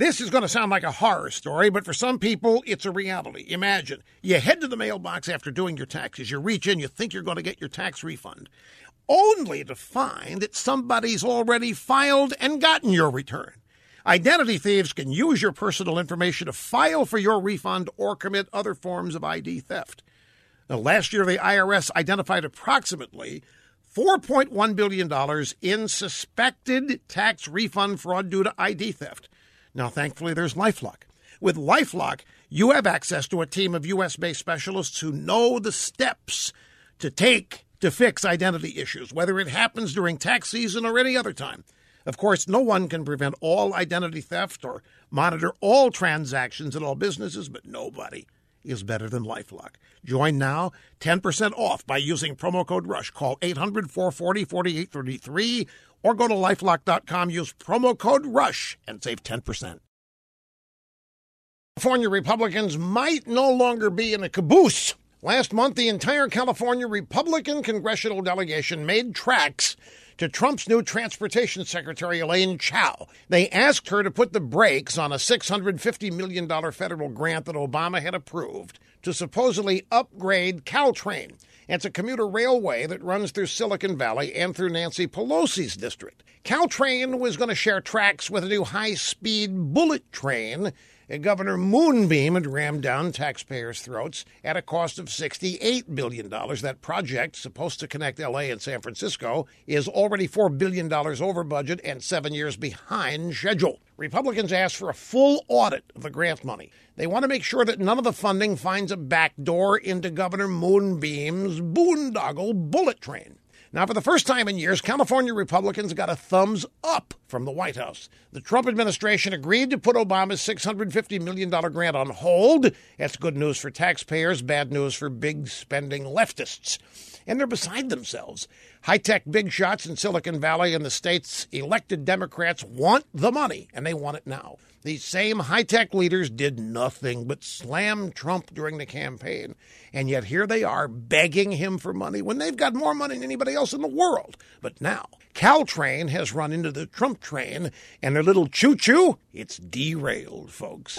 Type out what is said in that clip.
This is going to sound like a horror story, but for some people, it's a reality. Imagine you head to the mailbox after doing your taxes, you reach in, you think you're going to get your tax refund, only to find that somebody's already filed and gotten your return. Identity thieves can use your personal information to file for your refund or commit other forms of ID theft. Now, last year, the IRS identified approximately $4.1 billion in suspected tax refund fraud due to ID theft. Now, thankfully, there's Lifelock. With Lifelock, you have access to a team of U.S. based specialists who know the steps to take to fix identity issues, whether it happens during tax season or any other time. Of course, no one can prevent all identity theft or monitor all transactions at all businesses, but nobody is better than Lifelock. Join now, 10% off by using promo code RUSH. Call 800 440 4833 or go to lifelock.com, use promo code RUSH, and save 10%. California Republicans might no longer be in a caboose. Last month, the entire California Republican congressional delegation made tracks to Trump's new transportation secretary, Elaine Chao. They asked her to put the brakes on a $650 million federal grant that Obama had approved to supposedly upgrade Caltrain. It's a commuter railway that runs through Silicon Valley and through Nancy Pelosi's district. Caltrain was going to share tracks with a new high speed bullet train Governor Moonbeam had rammed down taxpayers' throats at a cost of $68 billion. That project, supposed to connect LA and San Francisco, is already $4 billion over budget and seven years behind schedule. Republicans asked for a full audit of the grant money. They want to make sure that none of the funding finds a back door into Governor Moonbeam's boondoggle bullet train. Now, for the first time in years, California Republicans got a thumbs up from the White House. The Trump administration agreed to put Obama's $650 million grant on hold. That's good news for taxpayers, bad news for big spending leftists. And they're beside themselves. High tech big shots in Silicon Valley and the state's elected Democrats want the money, and they want it now. These same high tech leaders did nothing but slam Trump during the campaign. And yet here they are begging him for money when they've got more money than anybody else in the world. But now, Caltrain has run into the Trump train, and their little choo choo, it's derailed, folks.